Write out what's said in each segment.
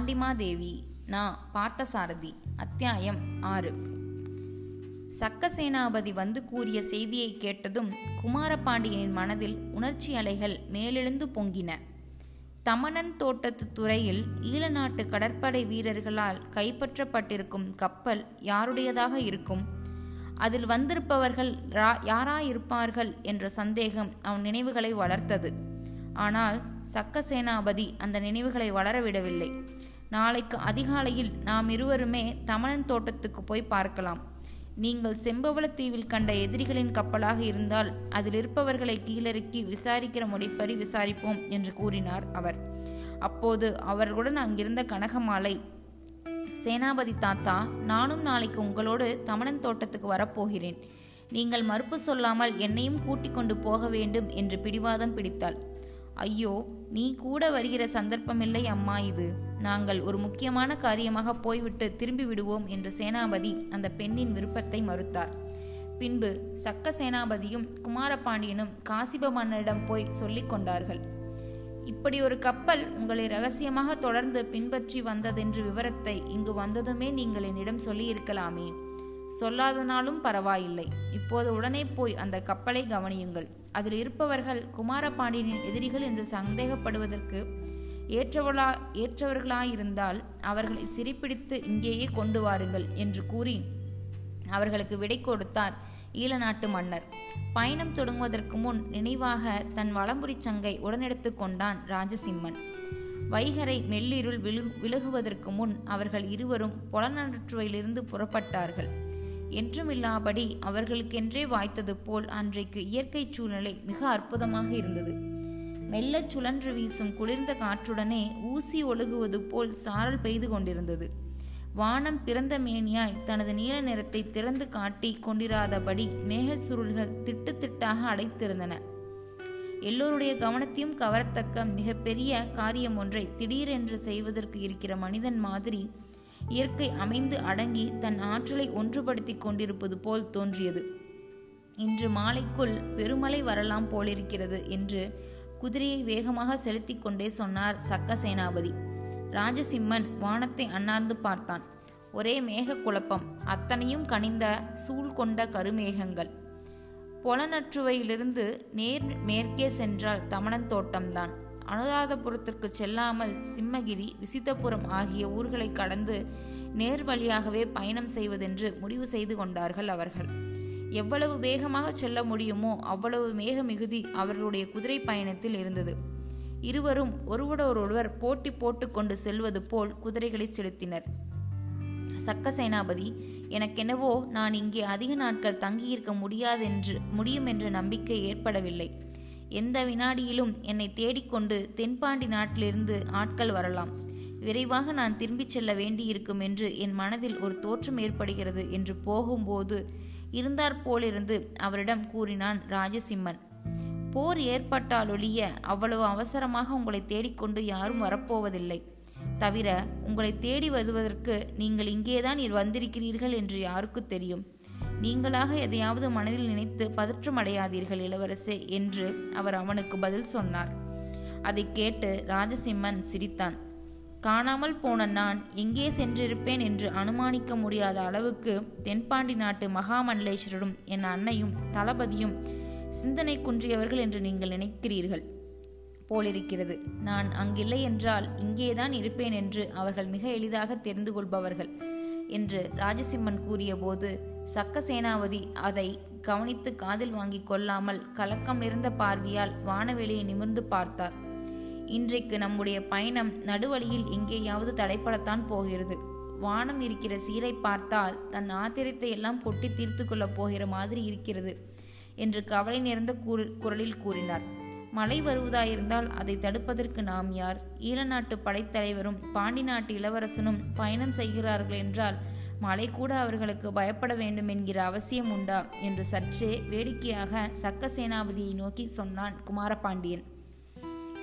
பாண்டிமாதேவி நான் பார்த்தசாரதி அத்தியாயம் ஆறு. சக்கசேனாபதி வந்து கூறிய செய்தியை கேட்டதும் குமாரபாண்டியனின் மனதில் உணர்ச்சி அலைகள் மேலெழுந்து பொங்கின. தமணன் தோட்டத்து துறையில் ஈழநாட்டு கடற்படை வீரர்களால் கைப்பற்றப்பட்டிருக்கும் கப்பல் யாருடையதாக இருக்கும்? அதில் வந்திருப்பவர்கள் யாராயிருப்பார்கள் என்ற சந்தேகம் அவன் நினைவுகளை வளர்த்தது. ஆனால் சக்க சேனாபதி அந்த நினைவுகளை வளரவிடவில்லை. நாளைக்கு அதிகாலையில் நாம் இருவருமே தமணன் தோட்டத்துக்கு போய் பார்க்கலாம். நீங்கள் செம்பவளத்தீவில் கண்ட எதிரிகளின் கப்பலாக இருந்தால் அதில் இருப்பவர்களை கீழறுக்கி விசாரிக்கிற முறைப்படி விசாரிப்போம் என்று கூறினார் அவர். அப்போது அவர்களுடன் அங்கிருந்த கனகமாலை சேனாபதி தாத்தா நானும் நாளைக்கு உங்களோடு தமணன் தோட்டத்துக்கு வரப்போகிறேன். நீங்கள் மறுப்பு சொல்லாமல் என்னையும் கூட்டிக் கொண்டு போக வேண்டும் என்று பிடிவாதம் பிடித்தாள். ஐயோ நீ கூட வருகிற சந்தர்ப்பமில்லை அம்மா இது. நாங்கள் ஒரு முக்கியமான காரியமாக போய்விட்டு திரும்பி விடுவோம் என்று சேனாபதி அந்த பெண்ணின் விருப்பத்தை மறுத்தார். பின்பு சக்க சேனாபதியும் குமாரபாண்டியனும் காசிப மன்னரிடம் போய் சொல்லிக் கொண்டார்கள். இப்படி ஒரு கப்பல் உங்களை ரகசியமாக தொடர்ந்து பின்பற்றி வந்ததென்று விவரத்தை இங்கு வந்ததுமே நீங்கள் என்னிடம் சொல்லியிருக்கலாமே. சொல்லாதனாலும் பரவாயில்லை. இப்போது உடனே போய் அந்த கப்பலை கவனியுங்கள். அதில் இருப்பவர்கள் குமாரபாண்டியனின் எதிரிகள் என்று சந்தேகப்படுவதற்கு ஏற்றவளா ஏற்றவர்களாயிருந்தால் அவர்களை சிறைப்பிடித்து இங்கேயே கொண்டு வாருங்கள் என்று கூறி அவர்களுக்கு விடை கொடுத்தார் ஈழநாட்டு மன்னர். பயணம் தொடங்குவதற்கு முன் நினைவாக தன் வளம்புரி சங்கை உடனெடுத்து கொண்டான் ராஜசிம்மன். வைகரை மெல்லிருள் விழு விலகுவதற்கு முன் அவர்கள் இருவரும் புலனற்றுவையிலிருந்து புறப்பட்டார்கள். என்றுமில்லாபடி அவர்களுக்கென்றே வாய்த்தது போல் அன்றைக்கு இயற்கை சூழ்நிலை மிக அற்புதமாக இருந்தது. மெல்லச் சுழன்று வீசும் குளிர்ந்த காற்றுடனே ஊசி ஒழுகுவது போல் சாரல் பெய்து கொண்டிருந்தது. வானம் பிறந்த மேனியாய் தனது நீல நிறத்தை திறந்து காட்டி கொண்டிராதபடி மேக சுருள்கள் திட்டு திட்டாக அடைத்திருந்தன. எல்லோருடைய கவனத்தையும் கவரத்தக்க மிகப்பெரிய காரியம் ஒன்றை திடீரென்று செய்வதற்கு இருக்கிற மனிதன் மாதிரி இயற்கை அமைந்து அடங்கி தன் ஆற்றலை ஒன்றுபடுத்தி கொண்டிருப்பது போல் தோன்றியது. இன்று மாலைக்குள் பெருமழை வரலாம் போலிருக்கிறது என்று குதிரையை வேகமாக செலுத்தி கொண்டே சொன்னார் சக்க சேனாபதி ராஜசிம்மன் வானத்தை அண்ணார்ந்து பார்த்தான். ஒரே மேக குழப்பம் அத்தனையும் கனிந்த சூழ் கொண்ட கருமேகங்கள். பொலநற்றுவையிலிருந்து நேர் மேற்கே சென்றால் தமணன் தோட்டம்தான். அனுராதபுரத்திற்கு செல்லாமல் சிம்மகிரி விசித்தபுரம் ஆகிய ஊர்களை கடந்து நேர் வழியாகவே பயணம் செய்வதென்று முடிவு செய்து கொண்டார்கள் அவர்கள். எவ்வளவு வேகமாக செல்ல முடியுமோ அவ்வளவு மேக மிகுதி அவர்களுடைய குதிரை பயணத்தில் இருந்தது. இருவரும் ஒருவரோடொருவர் போட்டி போட்டுக்கொண்டு செல்வது போல் குதிரைகளை செலுத்தினர். சக்க சேனாபதி எனக்கெனவோ நான் இங்கே அதிக நாட்கள் தங்கியிருக்க முடியாதென்று முடியும் என்ற நம்பிக்கை ஏற்படவில்லை. எந்த வினாடியிலும் என்னை தேடிக்கொண்டு தென்பாண்டி நாட்டிலிருந்து ஆட்கள் வரலாம். விரைவாக நான் திரும்பிச் செல்ல வேண்டியிருக்கும் என்று என் மனதில் ஒரு தோற்றம் ஏற்படுகிறது என்று போகும்போது இருந்தாற்போலிருந்து அவரிடம் கூறினான் ராஜசிம்மன் போர் ஏற்பட்டாலொழிய அவ்வளவு அவசரமாக உங்களை தேடிக்கொண்டு யாரும் வரப்போவதில்லை. தவிர உங்களை தேடி வருவதற்கு நீங்கள் இங்கேதான் வந்திருக்கிறீர்கள் என்று யாருக்கு தெரியும்? நீங்களாக எதையாவது மனதில் நினைத்து பதற்றம் அடையாதீர்கள் இளவரசே என்று அவர் அவனுக்கு பதில் சொன்னார். அதை கேட்டு ராஜசிம்மன் சிரித்தான். காணாமல் போன நான் எங்கே சென்றிருப்பேன் என்று அனுமானிக்க முடியாத அளவுக்கு தென்பாண்டி நாட்டு மகாமண்டலேஸ்வரரும் என் அன்னையும் தளபதியும் சிந்தனை குன்றியவர்கள் என்று நீங்கள் நினைக்கிறீர்கள் போலிருக்கிறது. நான் அங்கில்லை என்றால் இங்கேதான் இருப்பேன் என்று அவர்கள் மிக எளிதாக தெரிந்து கொள்பவர்கள் என்று ராஜசிம்மன் கூறியபோது சக்க சேனாவதி அதை கவனித்து காதில் வாங்கி கொள்ளாமல் கலக்கம் நிறைந்த பார்வையால் வானவெளியை நிமிர்ந்து பார்த்தார். இன்றைக்கு நம்முடைய பயணம் நடுவழியில் எங்கேயாவது தடைப்படத்தான் போகிறது. வானம் இருக்கிற சீரை பார்த்தால் தன் ஆத்திரத்தை எல்லாம் கொட்டி தீர்த்து கொள்ளப் போகிற மாதிரி இருக்கிறது என்று கவலை நிறைந்த குரலில் கூறினார். மழை வருவதாயிருந்தால் அதை தடுப்பதற்கு நாம் யார்? ஈழநாட்டு படைத்தலைவரும் பாண்டி நாட்டு இளவரசனும் பயணம் செய்கிறார்கள் என்றால் மழை கூட அவர்களுக்கு பயப்பட வேண்டும் என்கிற அவசியம் உண்டா? என்று சற்றே வேடிக்கையாக சக்க சேனாபதியை நோக்கி சொன்னான் குமாரபாண்டியன்.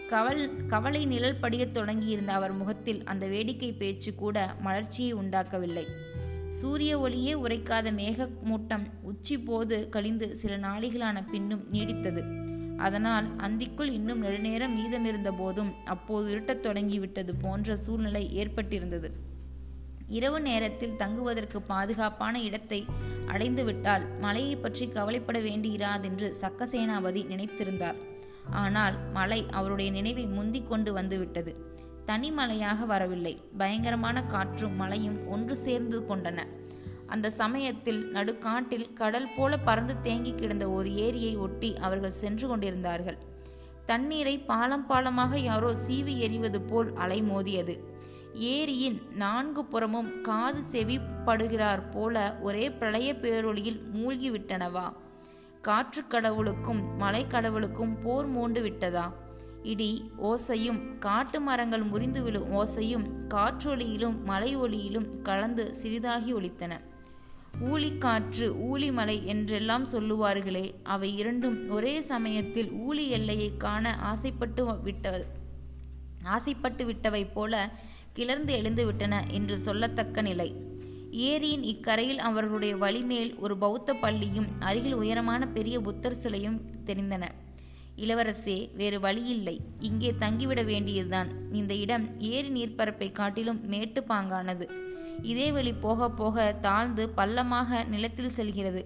கவல் கவலை நிழல் படியத் தொடங்கியிருந்த அவர் முகத்தில் அந்த வேடிக்கை பேச்சு கூட மலர்ச்சியை உண்டாக்கவில்லை. சூரிய ஒளியே உரைக்காத மேக மூட்டம் உச்சி போது கழிந்து சில நாளிகளான பின்னும் நீடித்தது. அதனால் அந்திக்குள் இன்னும் நெடுநேரம் மீதமிருந்த போதும் அப்போது இருட்டத் தொடங்கிவிட்டது போன்ற சூழ்நிலை ஏற்பட்டிருந்தது. இரவு நேரத்தில் தங்குவதற்கு பாதுகாப்பான இடத்தை அடைந்துவிட்டால் மலையை பற்றி கவலைப்பட வேண்டியிராதென்று சக்கசேனாபதி நினைத்திருந்தார். ஆனால் மலை அவருடைய நினைவை முந்திக் கொண்டு வந்துவிட்டது. தனி மலையாக வரவில்லை. பயங்கரமான காற்றும் மலையும் ஒன்று சேர்ந்து கொண்டன. அந்த சமயத்தில் நடுக்காட்டில் கடல் போல பறந்து தேங்கி கிடந்த ஒரு ஏரியை ஒட்டி அவர்கள் சென்று கொண்டிருந்தார்கள். தண்ணீரை பாலம் பாலமாக யாரோ சீவி எறிவது போல் அலை மோதியது. ஏரியின் நான்கு புறமும் காது செவிப்படுகிறார் போல ஒரே பிரளய பேரொளியில் மூழ்கிவிட்டனவா? காற்று கடவுளுக்கும் மலை கடவுளுக்கும் போர் மூண்டு விட்டதா இடி ஓசையும் காட்டு மரங்கள் முறிந்து விழும் ஓசையும் காற்றொலியிலும் மலை ஒளியிலும் கலந்து சிறிதாகி ஒலித்தன. ஊழிக்காற்று ஊழிமலை என்றெல்லாம் சொல்லுவார்களே அவை இரண்டும் ஒரே சமயத்தில் ஊழி எல்லையை காண ஆசைப்பட்டு விட்ட ஆசைப்பட்டு விட்டவை போல கிளர்ந்து எழுந்து விட்டன என்று சொல்லத்தக்க நிலை. ஏரியின் இக்கரையில் அவர்களுடைய வழிமேல் ஒரு பௌத்த பள்ளியும் அருகில் உயரமான பெரிய புத்தர் சிலையும் தெரிந்தன. இளவரசே வேறு வழியில்லை. இங்கே தங்கிவிட வேண்டியதுதான். இந்த இடம் ஏரி நீர்ப்பரப்பை காட்டிலும் மேட்டு பாங்கானது. இதே வழி போக போக தாழ்ந்து பள்ளமாக நிலத்தில் செல்கிறது.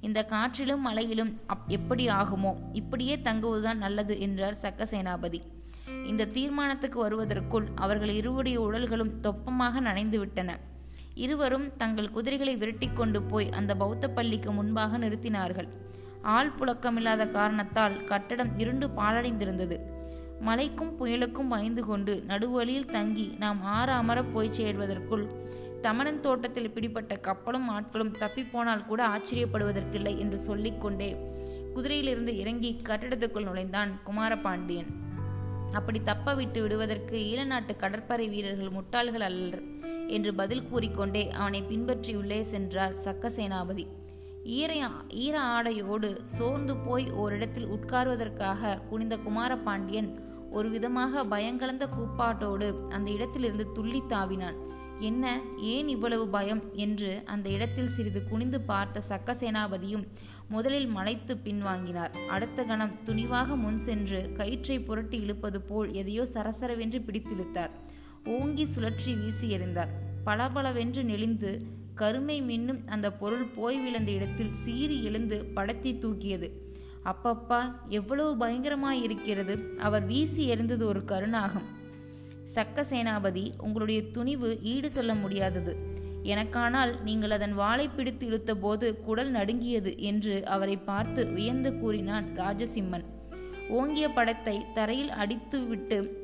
இந்த காற்றிலும் மலையிலும் அப் எப்படி ஆகுமோ இப்படியே தங்குவதுதான் நல்லது என்றார் சக்கசேனாபதி. இந்த தீர்மானத்துக்கு வருவதற்குள் அவர்கள் இருவருடைய உடல்களும் தொப்பமாக நனைந்து விட்டன. இருவரும் தங்கள் குதிரைகளை விரட்டி கொண்டு போய் அந்த பௌத்த பள்ளிக்கு முன்பாக நிறுத்தினார்கள். ஆள் புழக்கமில்லாத காரணத்தால் கட்டடம் இருண்டு பாழடைந்திருந்தது. மலைக்கும் புயலுக்கும் பயந்து கொண்டு நடுவழியில் தங்கி நாம் ஆற அமர போய் சேர்வதற்குள் தமணன் தோட்டத்தில் பிடிப்பட்ட கப்பலும் ஆட்களும் தப்பிப்போனால் கூட ஆச்சரியப்படுவதற்கில்லை என்று சொல்லிக்கொண்டே குதிரையிலிருந்து இறங்கி கட்டிடத்துக்குள் நுழைந்தான் குமாரபாண்டியன். அப்படி தப்ப விட்டு விடுவதற்கு ஈழநாட்டு கடற்படை வீரர்கள் முட்டாள்கள் அல்லர். என்று பதில் கூறிக்கொண்டே அவனை பின்பற்றி உள்ளே சென்றார் சக்கசேனாபதி. ஈர ஈர ஆடையோடு சோர்ந்து போய் ஓரிடத்தில் உட்கார்வதற்காக குனிந்த குமாரபாண்டியன் ஒரு விதமாக பயங்கலந்த கூப்பாட்டோடு அந்த இடத்திலிருந்து துள்ளி தாவினான். என்ன? ஏன் இவ்வளவு பயம் என்று அந்த இடத்தில் சிறிது குனிந்து பார்த்த சக்கசேனாபதியும் முதலில் மலைத்து பின்வாங்கினார். அடுத்த கணம் துணிவாக முன் சென்று கயிற்றை புரட்டி இழுப்பது போல் எதையோ சரசரவென்று பிடித்திழுத்தார் ஓங்கி சுழற்றி வீசி எறிந்தார். பளபளவென்று நெளிந்து கருமை மின்னும் அந்த பொருள் போய் விழுந்த இடத்தில் சீறி எழுந்து படத்தி தூக்கியது. அப்பப்பா எவ்வளவு பயங்கரமாயிருக்கிறது அவர் வீசி எறிந்தது ஒரு கருணாகம். சக்க சேனாபதி உங்களுடைய துணிவு ஈடு சொல்ல முடியாதது. எனக்கானால் நீங்கள் அதன் வாளை பிடித்து இழுத்தபோது குடல் நடுங்கியது என்று அவரை பார்த்து வியந்து கூறினான் ராஜசிம்மன். ஓங்கிய படத்தை தரையில் அடித்துவிட்டு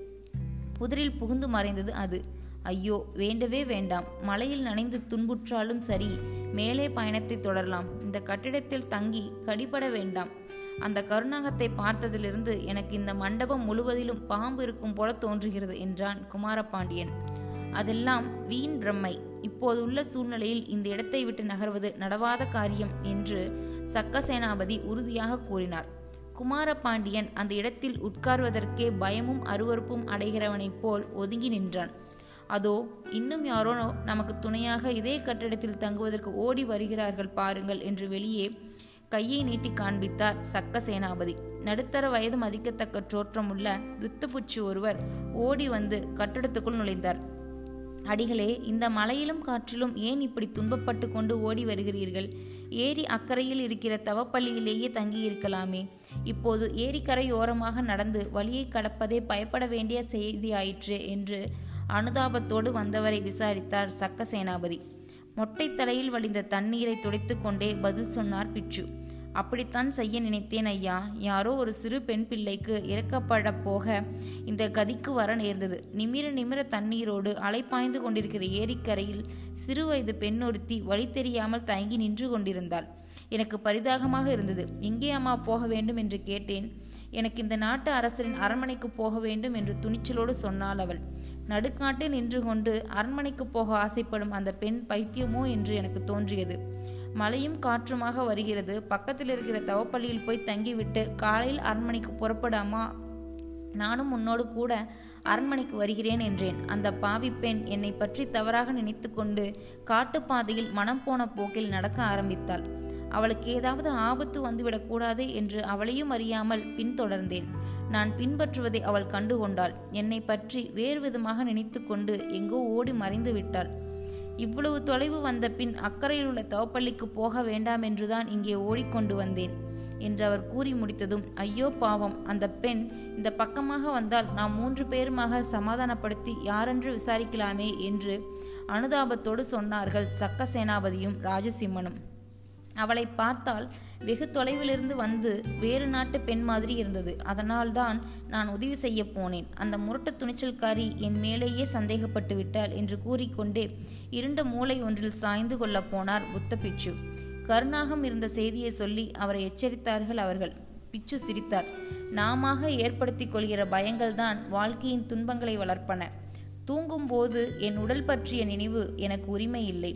புதரில் புகுந்து மறைந்தது அது. ஐயோ வேண்டவே வேண்டாம். மலையில் நனைந்து துன்புற்றாலும் சரி மேலே பயணத்தை தொடரலாம். இந்த கட்டிடத்தில் தங்கி கடிபட வேண்டாம். அந்த கருணாகத்தை பார்த்ததிலிருந்து எனக்கு இந்த மண்டபம் முழுவதிலும் பாம்பு இருக்கும் போல தோன்றுகிறது என்றான் குமாரபாண்டியன். அதெல்லாம் வீண் பிரம்மை. இப்போதுள்ள சூழ்நிலையில் இந்த இடத்தை விட்டு நகர்வது நடவாத காரியம் என்று சக்கசேனாபதி உறுதியாக கூறினார். குமாரபாண்டியன் அந்த இடத்தில் உட்கார்வதற்கே பயமும் அருவறுப்பும் அடைகிறவனைப் போல் ஒதுங்கி நின்றான். அதோ இன்னும் யாரோ நமக்கு துணையாக இதே கட்டிடத்தில் தங்குவதற்கு ஓடி வருகிறார்கள் பாருங்கள் என்று வெளியே கையை நீட்டி காண்பித்தார் சக்க சேனாபதி நடுத்தர வயது மதிக்கத்தக்க தோற்றமுள்ள வித்துப்புச்சு ஒருவர் ஓடி வந்து கட்டிடத்துக்குள் நுழைந்தார். அடிகளே இந்த மலையிலும் காற்றிலும் ஏன் இப்படி துன்பப்பட்டு கொண்டு ஓடி வருகிறீர்கள்? ஏரி அக்கறையில் இருக்கிற தவப்பள்ளியிலேயே தங்கியிருக்கலாமே. இப்போது ஏரிக்கரையோரமாக நடந்து வழியை கடப்பதே பயப்பட வேண்டிய செய்தியாயிற்று என்று அனுதாபத்தோடு வந்தவரை விசாரித்தார் சக்க சேனாபதி மொட்டை தலையில் வழிந்த தண்ணீரை துடைத்து கொண்டே பதில் சொன்னார் பிச்சு. அப்படித்தான் செய்ய நினைத்தேன் ஐயா. யாரோ ஒரு சிறு பெண் பிள்ளைக்கு இறக்கப்பட போக இந்த கதிக்கு வர நேர்ந்தது. நிமிர நிமிர தண்ணீரோடு அலைப்பாய்ந்து கொண்டிருக்கிற ஏரிக்கரையில் சிறு வயது பெண் ஒருத்தி வழி தெரியாமல் தயங்கி நின்று கொண்டிருந்தாள். எனக்கு பரிதாகமாக இருந்தது. எங்கே அம்மா போக வேண்டும்? என்று கேட்டேன். எனக்கு இந்த நாட்டு அரசரின் அரண்மனைக்கு போக வேண்டும் என்று துணிச்சலோடு சொன்னாள் அவள். நடுக்காட்டில் நின்று கொண்டு அரண்மனைக்கு போக ஆசைப்படும் அந்த பெண் பைத்தியமோ? என்று எனக்கு தோன்றியது. மழையும் காற்றுமாக வருகிறது. பக்கத்தில் இருக்கிற தவப்பள்ளியில் போய் தங்கிவிட்டு காலையில் அரண்மனைக்கு புறப்படாமா? நானும் உன்னோடு கூட அரண்மனைக்கு வருகிறேன் என்றேன். அந்த பாவி பெண் என்னை பற்றி தவறாக நினைத்து கொண்டு காட்டுப்பாதையில் மனம் போன போக்கில் நடக்க ஆரம்பித்தாள். அவளுக்கு ஏதாவது ஆபத்து வந்துவிடக்கூடாது என்று அவளையும் அறியாமல் பின்தொடர்ந்தேன். நான் பின்பற்றுவதை அவள் கண்டுகொண்டாள். என்னை பற்றி வேறு விதமாக நினைத்து கொண்டு எங்கோ ஓடி மறைந்து விட்டாள். இவ்வளவு தொலைவு வந்த பின் அக்கறையில் உள்ள தவப்பள்ளிக்கு போக வேண்டாம் என்றுதான் இங்கே ஓடிக்கொண்டு வந்தேன் என்று அவர் கூறி முடித்ததும் ஐயோ பாவம் அந்த பெண் இந்த பக்கமாக வந்தால் நாம் மூன்று பேருமாக சமாதானப்படுத்தி யாரென்று விசாரிக்கலாமே? என்று அனுதாபத்தோடு சொன்னார்கள் சக்க சேனாபதியும் ராஜசிம்மனும். அவளை பார்த்தால் வெகு தொலைவிலிருந்து வந்து வேறு நாட்டு பெண் மாதிரி இருந்தது. அதனால்தான் நான் உதவி செய்ய போனேன். அந்த முரட்டு துணிச்சல்காரி என் மேலேயே சந்தேகப்பட்டு விட்டாள் என்று கூறிக்கொண்டே இருண்ட மூளை ஒன்றில் சாய்ந்து கொள்ளப் போனார் புத்த பிட்சு கருணாகம் இருந்த செய்தியை சொல்லி அவரை எச்சரித்தார்கள் அவர்கள். பிச்சு சிரித்தார். நாமாக ஏற்படுத்திக் கொள்கிற பயங்கள்தான் வாழ்க்கையின் துன்பங்களை வளர்ப்பன. தூங்கும்போது என் உடல் பற்றிய நினைவு எனக்கு உரிமை இல்லை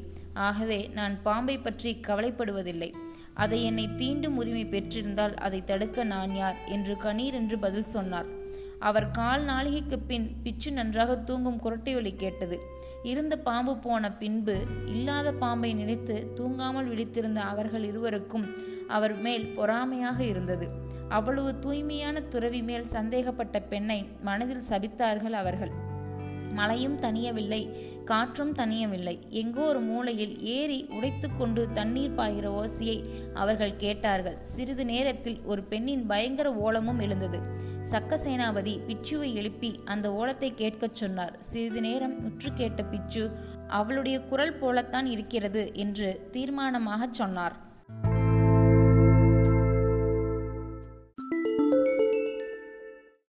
ஆகவே நான் பாம்பை பற்றி கவலைப்படுவதில்லை. அதை என்னை தீண்டும் உரிமை பெற்றிருந்தால் அதை தடுக்க நான் யார்? என்று கணீர் என்று பதில் சொன்னார். அவர் கால் நாளிகைக்கு பின் பிச்சு நன்றாக தூங்கும் குரட்டை ஒலி கேட்டது. இருந்த பாம்பு போன பின்பு இல்லாத பாம்பை நினைத்து தூங்காமல் விழித்திருந்த அவர்கள் இருவருக்கும் அவர் மேல் பொறாமையாக இருந்தது. அவ்வளவு தூய்மையான துறவி மேல் சந்தேகப்பட்ட பெண்ணை மனதில் சபித்தார்கள் அவர்கள். மழையும் தனியவில்லை காற்றும் தனியவில்லை எங்கோ ஒரு மூலையில் ஏறி உடைத்துக்கொண்டு தண்ணீர் பாய்கிற ஓசையை அவர்கள் கேட்டார்கள். சிறிது நேரத்தில் ஒரு பெண்ணின் பயங்கர ஓலமும் எழுந்தது. சக்க சேனாபதி பிச்சுவை எழுப்பி அந்த ஓலத்தை கேட்கச் சொன்னார். சிறிது நேரம் உற்று கேட்ட பிச்சு அவளுடைய குரல் போலத்தான் இருக்கிறது என்று தீர்மானமாகச் சொன்னார்.